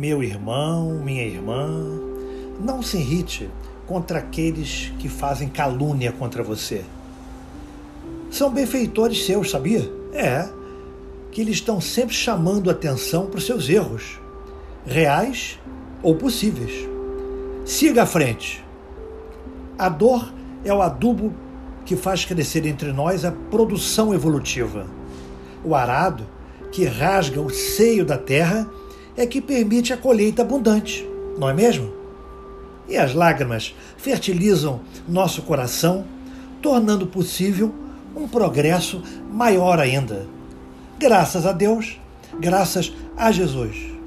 Meu irmão, minha irmã, não se irrite contra aqueles que fazem calúnia contra você. São benfeitores seus, sabia? É, que eles estão sempre chamando atenção para os seus erros, reais ou possíveis. Siga à frente. A dor é o adubo que faz crescer entre nós a produção evolutiva. O arado, que rasga o seio da terra, é que permite a colheita abundante, não é mesmo? E as lágrimas fertilizam nosso coração, tornando possível um progresso maior ainda. Graças a Deus, graças a Jesus.